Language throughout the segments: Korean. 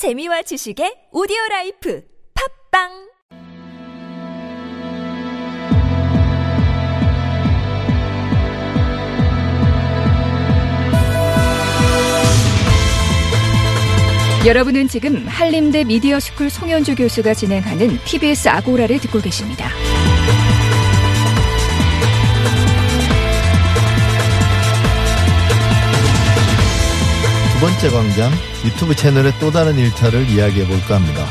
재미와 지식의 오디오 life 팟빵 여러분은 지금 한림대 미디어 스쿨 송현주 교수가 진행하는 TBS 아고라를 듣고 계십니다. 두 번째 광장 유튜브 채널의 또 다른 일탈을 이야기해 볼까 합니다.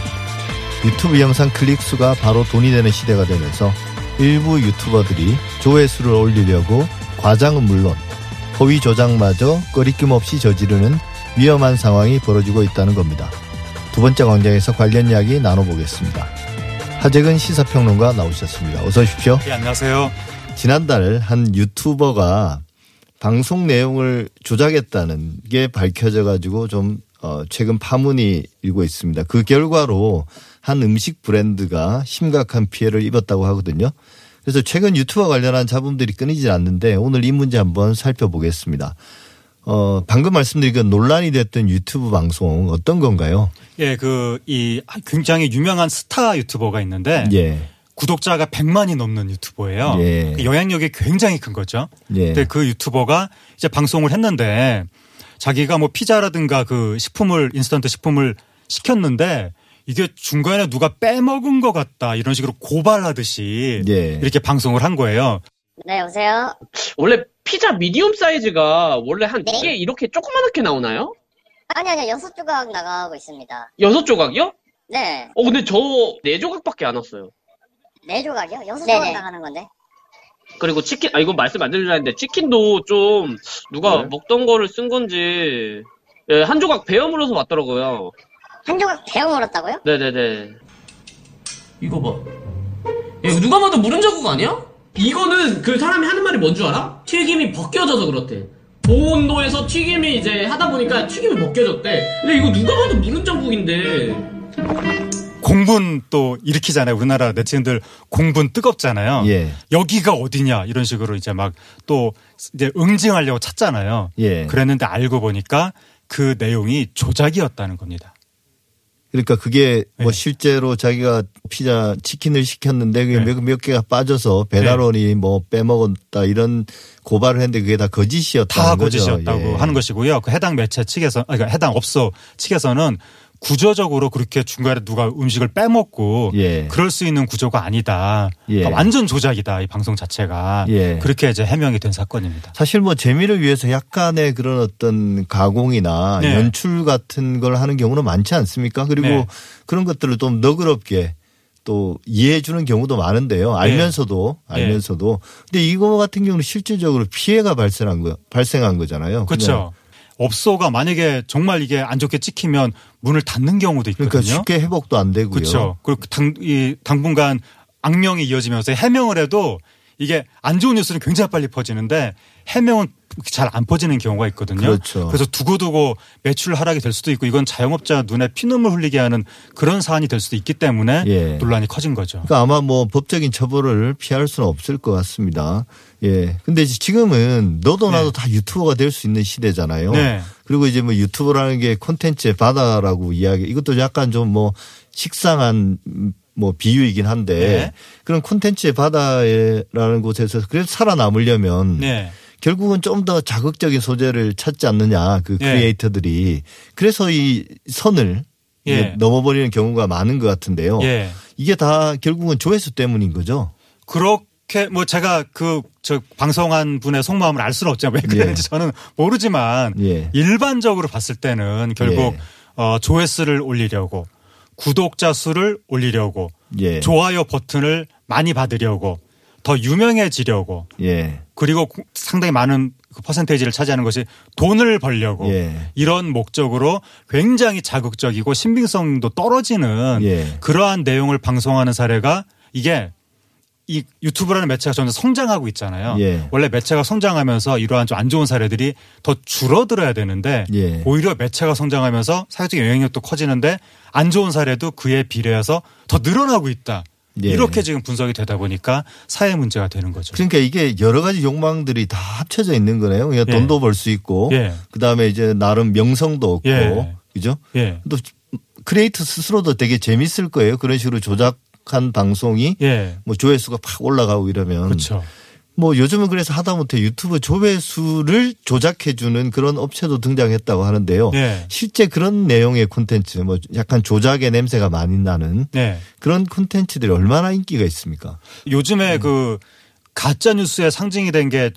유튜브 영상 클릭 수가 바로 돈이 되는 시대가 되면서 일부 유튜버들이 조회수를 올리려고 과장은 물론 허위 조작마저 꺼리낌 없이 저지르는 위험한 상황이 벌어지고 있다는 겁니다. 두 번째 광장에서 관련 이야기 나눠보겠습니다. 하재근 시사평론가 나오셨습니다. 어서 오십시오. 네, 안녕하세요. 지난달 한 유튜버가 방송 내용을 조작했다는 게 밝혀져 가지고 좀 어, 최근 파문이 일고 있습니다. 그 결과로 한 음식 브랜드가 심각한 피해를 입었다고 하거든요. 그래서 최근 유튜버 관련한 잡음들이 끊이질 않는데 오늘 이 문제 한번 살펴보겠습니다. 어, 방금 말씀드린 그 논란이 됐던 유튜브 방송 어떤 건가요? 예, 그, 이 굉장히 유명한 스타 유튜버가 있는데 예. 구독자가 100만이 넘는 유튜버예요. 예. 그 영향력이 굉장히 큰 거죠. 예. 근데 그 유튜버가 이제 방송을 했는데 자기가 뭐 피자라든가 그 식품을 인스턴트 식품을 시켰는데 이게 중간에 누가 빼먹은 것 같다 이런 식으로 고발하듯이 예. 이렇게 방송을 한 거예요. 네, 여보세요? 원래 피자 미디움 사이즈가 원래 한 네. 이게 이렇게 조그맣게 나오나요? 아니, 아니요. 여섯 조각 나가고 있습니다. 여섯 조각이요? 네. 어 근데 저 네 조각밖에 안 왔어요. 네 조각이요? 여섯 네네. 조각 나가는 건데. 그리고 치킨 아 이거 말씀 안 드리려 했는데 치킨도 좀 누가 네. 먹던 거를 쓴 건지 예, 한 조각 베어 물어서 왔더라고요. 한 조각 배워 물었다고요? 네네네. 이거 봐. 야, 이거 누가 봐도 물은 자국 아니야? 이거는 그 사람이 하는 말이 뭔 줄 알아? 튀김이 벗겨져서 그렇대. 고온도에서 튀김이 이제 하다 보니까 튀김이 벗겨졌대. 근데 이거 누가 봐도 물은 자국인데. 공분 또 일으키잖아요. 우리나라 네티즌들 공분 뜨겁잖아요. 예. 여기가 어디냐 이런 식으로 이제 막 또 이제 응징하려고 찾잖아요. 예. 그랬는데 알고 보니까 그 내용이 조작이었다는 겁니다. 그러니까 그게 뭐 네. 실제로 자기가 피자 치킨을 시켰는데 그게 네. 몇, 몇 개가 빠져서 배달원이 뭐 빼먹었다 이런 고발을 했는데 그게 다 거짓이었다는 다 거죠. 거짓이었다고 예. 하는 것이고요. 그 해당 매체 측에서, 아니, 그러니까 해당 업소 측에서는 구조적으로 그렇게 중간에 누가 음식을 빼먹고 예. 그럴 수 있는 구조가 아니다. 예. 그러니까 완전 조작이다. 이 방송 자체가. 예. 그렇게 이제 해명이 된 사건입니다. 사실 뭐 재미를 위해서 약간의 그런 어떤 가공이나 네. 연출 같은 걸 하는 경우는 많지 않습니까? 그리고 네. 그런 것들을 좀 너그럽게 또 이해해 주는 경우도 많은데요. 알면서도 네. 알면서도 근데 이거 같은 경우는 실질적으로 피해가 발생한 거 발생한 거잖아요. 그렇죠. 업소가 만약에 정말 이게 안 좋게 찍히면 문을 닫는 경우도 그냥 그러니까 있거든요. 쉽게 회복도 안 되고요. 그렇죠. 그리고 당, 이 당분간 악명이 이어지면서 해명을 해도 이게 안 좋은 뉴스는 굉장히 빨리 퍼지는데 해명은 잘 안 퍼지는 경우가 있거든요. 그렇죠. 그래서 두고두고 매출 하락이 될 수도 있고 이건 자영업자 눈에 피눈물 흘리게 하는 그런 사안이 될 수도 있기 때문에 예. 논란이 커진 거죠. 그러니까 아마 뭐 법적인 처벌을 피할 수는 없을 것 같습니다. 예. 근데 지금은 너도 나도 네. 다 유튜버가 될 수 있는 시대잖아요. 네. 그리고 이제 뭐 유튜버라는 게 콘텐츠의 바다라고 이야기, 이것도 약간 좀 뭐 식상한 음, 뭐 비유이긴 한데 네. 그런 콘텐츠의 바다라는 곳에서 그래서 살아남으려면 네. 결국은 좀 더 자극적인 소재를 찾지 않느냐 그 예. 크리에이터들이 그래서 이 선을 예. 넘어버리는 경우가 많은 것 같은데요. 예. 이게 다 결국은 조회수 때문인 거죠. 그렇게 뭐 제가 그 저 방송한 분의 속마음을 알 수는 없지만 왜 그랬는지 저는 모르지만 예. 일반적으로 봤을 때는 결국 예. 어, 조회수를 올리려고 구독자 수를 올리려고 예. 좋아요 버튼을 많이 받으려고 더 유명해지려고 예. 그리고 구- 상당히 많은 그 퍼센테이지를 차지하는 것이 돈을 벌려고 예. 이런 목적으로 굉장히 자극적이고 신빙성도 떨어지는 예. 그러한 내용을 방송하는 사례가 이게 이 유튜브라는 매체가 점점 성장하고 있잖아요. 예. 원래 매체가 성장하면서 이러한 좀 안 좋은 사례들이 더 줄어들어야 되는데 예. 오히려 매체가 성장하면서 사회적 영향력도 커지는데 안 좋은 사례도 그에 비례해서 더 늘어나고 있다. 예. 이렇게 지금 분석이 되다 보니까 사회 문제가 되는 거죠. 그러니까 이게 여러 가지 욕망들이 다 합쳐져 있는 거네요. 그냥 예. 돈도 벌 수 있고, 예. 그 다음에 이제 나름 명성도 얻고, 예. 그죠? 예. 또 크리에이터 스스로도 되게 재밌을 거예요. 그런 식으로 조작 한 방송이 예. 뭐 조회수가 팍 올라가고 이러면 그렇죠. 뭐 요즘은 그래서 하다못해 유튜브 조회수를 조작해주는 그런 업체도 등장했다고 하는데요. 예. 실제 그런 내용의 콘텐츠, 뭐 약간 조작의 냄새가 많이 나는 네. 그런 콘텐츠들이 얼마나 인기가 있습니까? 요즘에 네. 그 가짜 뉴스의 상징이 된 게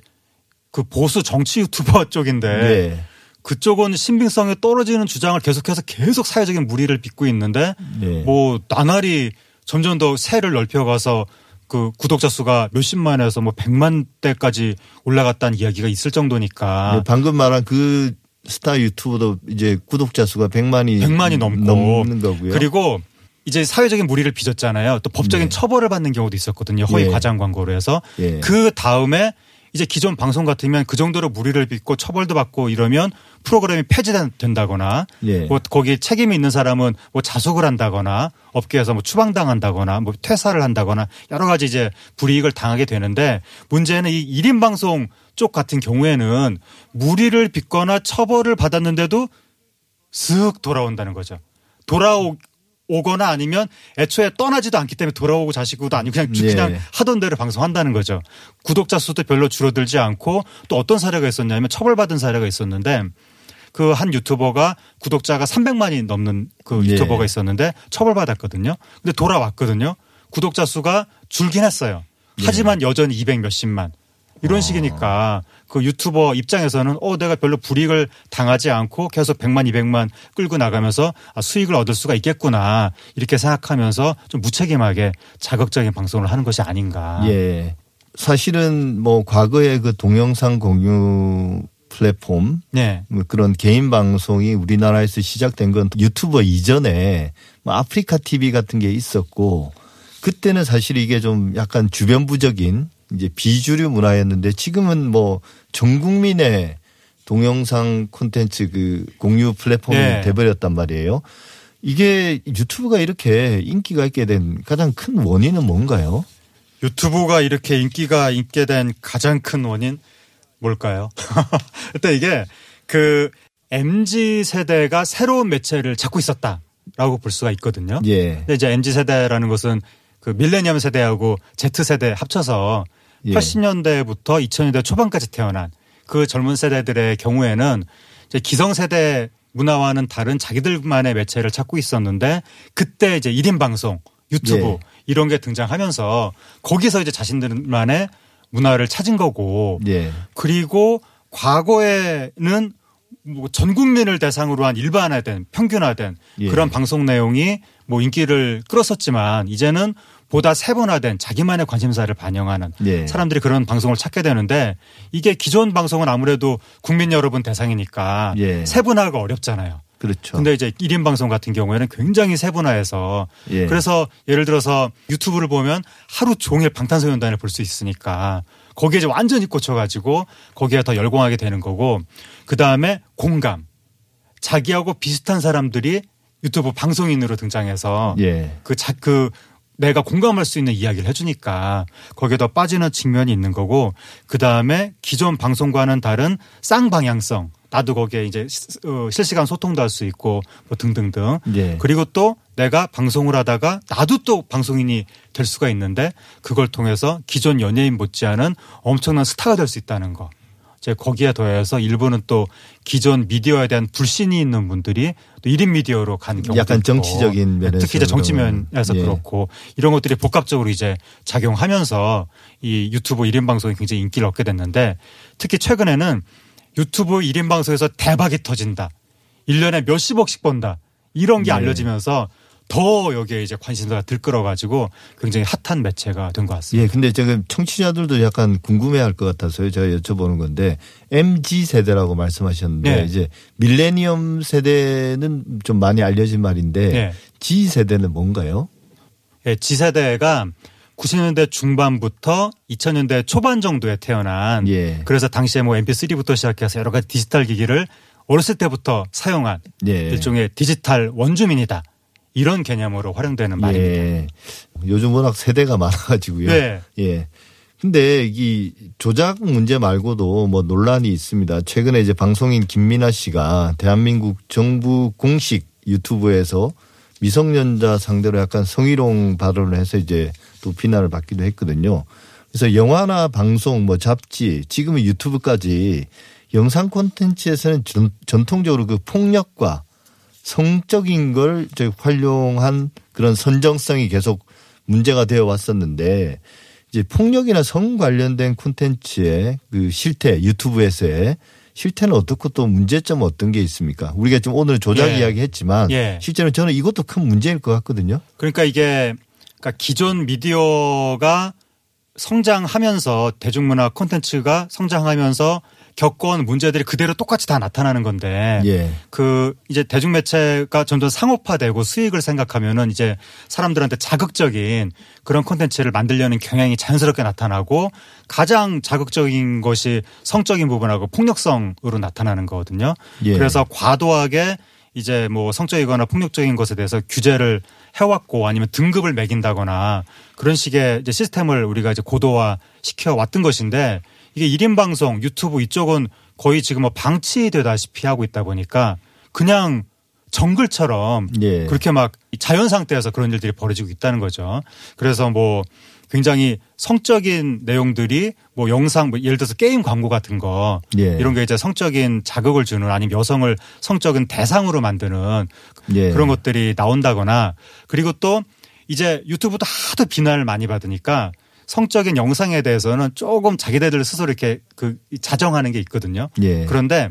그 보수 정치 유튜버 쪽인데 네. 그쪽은 신빙성이 떨어지는 주장을 계속해서 계속 사회적인 무리를 빚고 있는데 네. 뭐 나날이 점점 더 세를 넓혀가서 그 구독자 수가 몇십만에서 뭐 백만 대까지 올라갔다는 이야기가 있을 정도니까 네, 방금 말한 그 스타 유튜버도 이제 구독자 수가 100만이 100만이 넘고 넘는 거고요. 그리고 이제 사회적인 무리를 빚었잖아요. 또 법적인 네. 처벌을 받는 경우도 있었거든요. 허위 예. 과장 광고로 해서 예. 그 다음에 이제 기존 방송 같으면 그 정도로 무리를 빚고 처벌도 받고 이러면 프로그램이 폐지된다거나 예. 뭐 거기 책임이 있는 사람은 뭐 자숙을 한다거나 업계에서 뭐 추방당한다거나 뭐 퇴사를 한다거나 여러 가지 이제 불이익을 당하게 되는데 문제는 이 1인 방송 쪽 같은 경우에는 무리를 빚거나 처벌을 받았는데도 쓱 돌아온다는 거죠. 돌아오 오거나 아니면 애초에 떠나지도 않기 때문에 돌아오고 자시고도 아니고 그냥 쭉 예. 그냥 하던 대로 방송한다는 거죠. 구독자 수도 별로 줄어들지 않고 또 어떤 사례가 있었냐면 처벌받은 사례가 있었는데 그 한 유튜버가 구독자가 300만이 넘는 그 예. 유튜버가 있었는데 처벌받았거든요. 근데 돌아왔거든요. 구독자 수가 줄긴 했어요. 예. 하지만 여전히 200 몇십만. 이런 아. 식이니까 그 유튜버 입장에서는 어 내가 별로 불이익을 당하지 않고 계속 100만 200만 끌고 나가면서 아, 수익을 얻을 수가 있겠구나 이렇게 생각하면서 좀 무책임하게 자극적인 방송을 하는 것이 아닌가. 예. 사실은 뭐 과거에 그 동영상 공유 플랫폼 네. 뭐 그런 개인 방송이 우리나라에서 시작된 건 유튜버 이전에 뭐 아프리카 TV 같은 게 있었고 그때는 사실 이게 좀 약간 주변부적인 이제 비주류 문화였는데 지금은 뭐 전 국민의 동영상 콘텐츠 그 공유 플랫폼이 네. 돼버렸단 말이에요. 이게 유튜브가 이렇게 인기가 있게 된 가장 큰 원인은 뭔가요? 유튜브가 이렇게 인기가 있게 된 가장 큰 원인 뭘까요? 일단 이게 그 MZ 세대가 새로운 매체를 찾고 있었다라고 볼 수가 있거든요. 예. 근데 이제 MZ 세대라는 것은 그 밀레니엄 세대하고 Z 세대 합쳐서 예. 80년대부터 2000년대 초반까지 태어난 그 젊은 세대들의 경우에는 이제 기성 세대 문화와는 다른 자기들만의 매체를 찾고 있었는데 그때 이제 1인 방송, 유튜브 예. 이런 게 등장하면서 거기서 이제 자신들만의 문화를 찾은 거고 예. 그리고 과거에는 뭐전 국민을 대상으로 한 일반화된 평균화된 예. 그런 방송 내용이 뭐 인기를 끌었었지만 이제는 보다 세분화된 자기만의 관심사를 반영하는 예. 사람들이 그런 방송을 찾게 되는데 이게 기존 방송은 아무래도 국민 여러분 대상이니까 예. 세분화가 어렵잖아요. 그렇죠. 근데 이제 1인 방송 같은 경우에는 굉장히 세분화해서 예. 그래서 예를 들어서 유튜브를 보면 하루 종일 방탄소년단을 볼 수 있으니까 거기에 이제 완전히 꽂혀가지고 거기에 더 열광하게 되는 거고 그 다음에 공감 자기하고 비슷한 사람들이 유튜브 방송인으로 등장해서 예. 그 자, 그 내가 공감할 수 있는 이야기를 해주니까 거기에 더 빠지는 측면이 있는 거고 그 다음에 기존 방송과는 다른 쌍방향성 나도 거기에 이제 시- 어, 실시간 소통도 할 수 있고 뭐 등등등 예. 그리고 또 내가 방송을 하다가 나도 또 방송인이 될 수가 있는데 그걸 통해서 기존 연예인 못지않은 엄청난 스타가 될 수 있다는 거. 이제 거기에 더해서 일부는 또 기존 미디어에 대한 불신이 있는 분들이 또 1인 미디어로 간 경우도 약간 있고. 정치적인 면에서 특히 이제 정치. 면에서 예. 그렇고 이런 것들이 복합적으로 이제 작용하면서 이 유튜브 1인 방송이 굉장히 인기를 얻게 됐는데 특히 최근에는 유튜브 1인 방송에서 대박이 터진다. 1년에 몇십억씩 번다. 이런 게 네. 알려지면서 더 여기에 이제 관심사가 들끓어가지고 굉장히 핫한 매체가 된 것 같습니다. 예, 근데 지금 청취자들도 약간 궁금해할 것 같아서요. 제가 여쭤보는 건데 MG 세대라고 말씀하셨는데 네. 이제 밀레니엄 세대는 좀 많이 알려진 말인데 네. G 세대는 뭔가요? 예, G세대가 90년대 중반부터 2000년대 초반 정도에 태어난 예. 그래서 당시에 뭐 MP3부터 시작해서 여러 가지 디지털 기기를 어렸을 때부터 사용한 예. 일종의 디지털 원주민이다. 이런 개념으로 활용되는 말입니다. 예. 요즘 워낙 세대가 많아가지고요. 네. 예. 근데 이 조작 문제 말고도 뭐 논란이 있습니다. 최근에 이제 방송인 김민아 씨가 대한민국 정부 공식 유튜브에서 미성년자 상대로 약간 성희롱 발언을 해서 이제 또 비난을 받기도 했거든요. 그래서 영화나 방송 뭐 잡지 지금은 유튜브까지 영상 콘텐츠에서는 전, 전통적으로 그 폭력과 성적인 걸 저희 활용한 그런 선정성이 계속 문제가 되어 왔었는데 이제 폭력이나 성 관련된 콘텐츠의 그 실태 유튜브에서의 실태는 어떻고 또 문제점은 어떤 게 있습니까? 우리가 지금 오늘 조작 예. 이야기 했지만 예. 실제로 저는 이것도 큰 문제일 것 같거든요. 그러니까 이게 그러니까 기존 미디어가 성장하면서 대중문화 콘텐츠가 성장하면서 겪어온 문제들이 그대로 똑같이 다 나타나는 건데 예. 그 이제 대중매체가 점점 상업화되고 수익을 생각하면은 이제 사람들한테 자극적인 그런 콘텐츠를 만들려는 경향이 자연스럽게 나타나고 가장 자극적인 것이 성적인 부분하고 폭력성으로 나타나는 거거든요. 예. 그래서 과도하게 이제 뭐 성적이거나 폭력적인 것에 대해서 규제를 해왔고 아니면 등급을 매긴다거나 그런 식의 이제 시스템을 우리가 이제 고도화 시켜 왔던 것인데 이게 1인 방송 유튜브 이쪽은 거의 지금 뭐 방치되다시피 하고 있다 보니까 그냥 정글처럼 예. 그렇게 막 자연 상태에서 그런 일들이 벌어지고 있다는 거죠. 그래서 뭐 굉장히 성적인 내용들이 뭐 영상 뭐 예를 들어서 게임 광고 같은 거 예. 이런 게 이제 성적인 자극을 주는 아니면 여성을 성적인 대상으로 만드는 예. 그런 것들이 나온다거나 그리고 또 이제 유튜브도 하도 비난을 많이 받으니까 성적인 영상에 대해서는 조금 자기네들 스스로 이렇게 그 자정하는 게 있거든요. 예. 그런데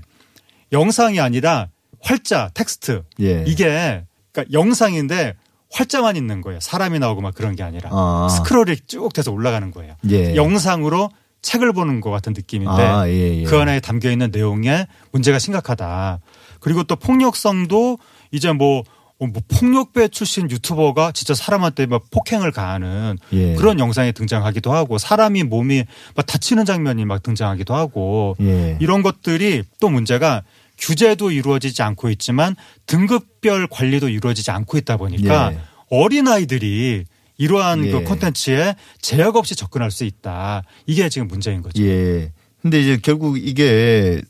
영상이 아니라 활자, 텍스트 예. 이게 그러니까 영상인데 활자만 있는 거예요. 사람이 나오고 막 그런 게 아니라 아. 스크롤이 쭉 돼서 올라가는 거예요. 예. 영상으로 책을 보는 것 같은 느낌인데 아, 예, 예. 그 안에 담겨 있는 내용에 문제가 심각하다. 그리고 또 폭력성도 이제 뭐, 어, 뭐 폭력배 출신 유튜버가 진짜 사람한테 막 폭행을 가하는 예. 그런 영상이 등장하기도 하고 사람이 몸이 막 다치는 장면이 막 등장하기도 하고 예. 이런 것들이 또 문제가 규제도 이루어지지 않고 있지만 등급별 관리도 이루어지지 않고 있다 보니까 예. 어린아이들이 이러한 예. 그 콘텐츠에 제약 없이 접근할 수 있다. 이게 지금 문제인 거죠. 예. 근데 이제 결국 이게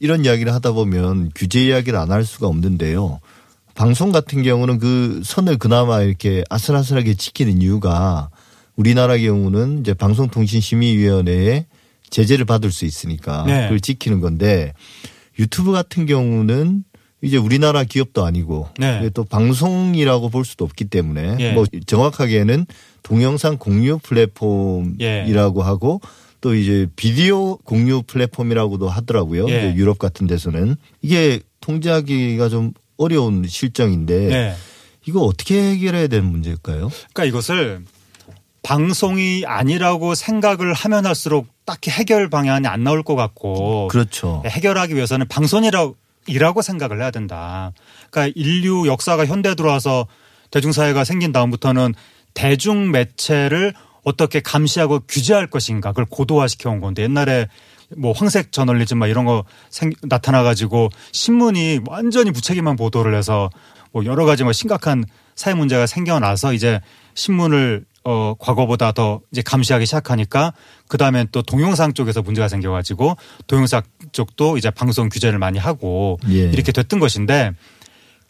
이런 이야기를 하다 보면 규제 이야기를 안 할 수가 없는데요. 방송 같은 경우는 그 선을 그나마 이렇게 아슬아슬하게 지키는 이유가 우리나라 경우는 이제 방송통신심의위원회에 제재를 받을 수 있으니까 네. 그걸 지키는 건데 유튜브 같은 경우는 이제 우리나라 기업도 아니고 네. 또 방송이라고 볼 수도 없기 때문에 예. 뭐 정확하게는 동영상 공유 플랫폼이라고 하고 또 이제 비디오 공유 플랫폼이라고도 하더라고요. 예. 유럽 같은 데서는 이게 통제하기가 좀 어려운 실정인데 네. 이거 어떻게 해결해야 되는 문제일까요? 그러니까 이것을 방송이 아니라고 생각을 하면 할수록 딱히 해결 방향이 안 나올 것 같고 그렇죠. 해결하기 위해서는 방송이라고 이라고 생각을 해야 된다. 그러니까 인류 역사가 현대 들어와서 대중사회가 생긴 다음부터는 대중 매체를 어떻게 감시하고 규제할 것인가 그걸 고도화시켜 온 건데 옛날에 뭐 황색 저널리즘 막 이런 거 생, 나타나 가지고 신문이 완전히 무책임한 보도를 해서 뭐 여러 가지 뭐 심각한 사회 문제가 생겨나서 이제 신문을 어 과거보다 더 이제 감시하기 시작하니까 그 다음에 또 동영상 쪽에서 문제가 생겨 가지고 동영상 쪽도 이제 방송 규제를 많이 하고 예. 이렇게 됐던 것인데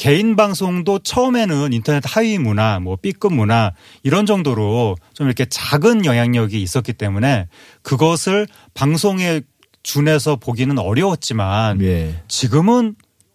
개인 방송도 처음에는 인터넷 하위 문화, 뭐 B급 문화 이런 정도로 좀 이렇게 작은 영향력이 있었기 때문에 그것을 방송에 준해서 보기는 어려웠지만 예. 지금은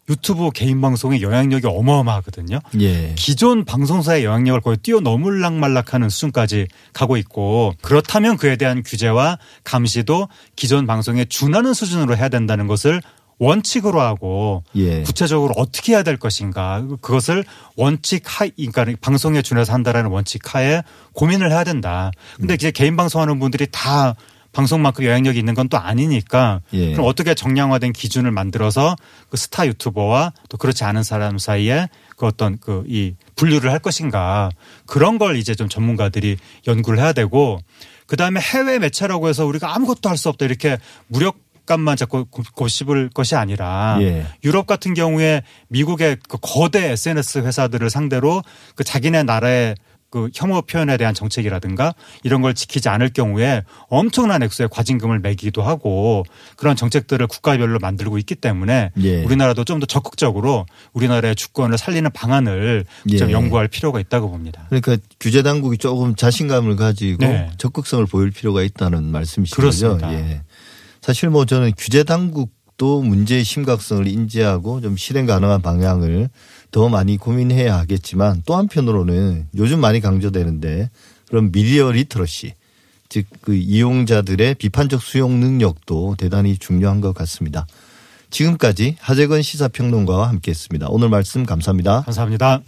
유튜브 개인 방송의 영향력이 어마어마하거든요. 예. 기존 방송사의 영향력을 거의 뛰어넘을락 말락하는 수준까지 가고 있고 그렇다면 그에 대한 규제와 감시도 기존 방송에 준하는 수준으로 해야 된다는 것을 원칙으로 하고 예. 구체적으로 어떻게 해야 될 것인가 그것을 원칙 하 그러니까 방송에 준해서 한다라는 원칙 하에 고민을 해야 된다. 근데 음. 이제 개인 방송하는 분들이 다 방송만큼 영향력이 있는 건 또 아니니까 예. 그럼 어떻게 정량화된 기준을 만들어서 그 스타 유튜버와 또 그렇지 않은 사람 사이에 그 어떤 그 이 분류를 할 것인가 그런 걸 이제 좀 전문가들이 연구를 해야 되고 그 다음에 해외 매체라고 해서 우리가 아무것도 할 수 없다 이렇게 무력 감만 자꾸 고- 고씹을 것이 아니라 예. 유럽 같은 경우에 미국의 그 거대 SNS 회사들을 상대로 그 자기네 나라의 그 혐오 표현에 대한 정책이라든가 이런 걸 지키지 않을 경우에 엄청난 액수의 과징금을 매기기도 하고 그런 정책들을 국가별로 만들고 있기 때문에 예. 우리나라도 좀 더 적극적으로 우리나라의 주권을 살리는 방안을 좀 예. 연구할 필요가 있다고 봅니다. 그러니까 규제 당국이 조금 자신감을 가지고 네. 적극성을 보일 필요가 있다는 말씀이시죠. 그렇습니다. 예. 사실 뭐 저는 규제 당국도 문제의 심각성을 인지하고 좀 실행 가능한 방향을 더 많이 고민해야 하겠지만 또 한편으로는 요즘 많이 강조되는데 그런 미디어 리터러시 즉 그 이용자들의 비판적 수용 능력도 대단히 중요한 것 같습니다. 지금까지 하재건 시사평론가와 함께했습니다. 오늘 말씀 감사합니다. 감사합니다.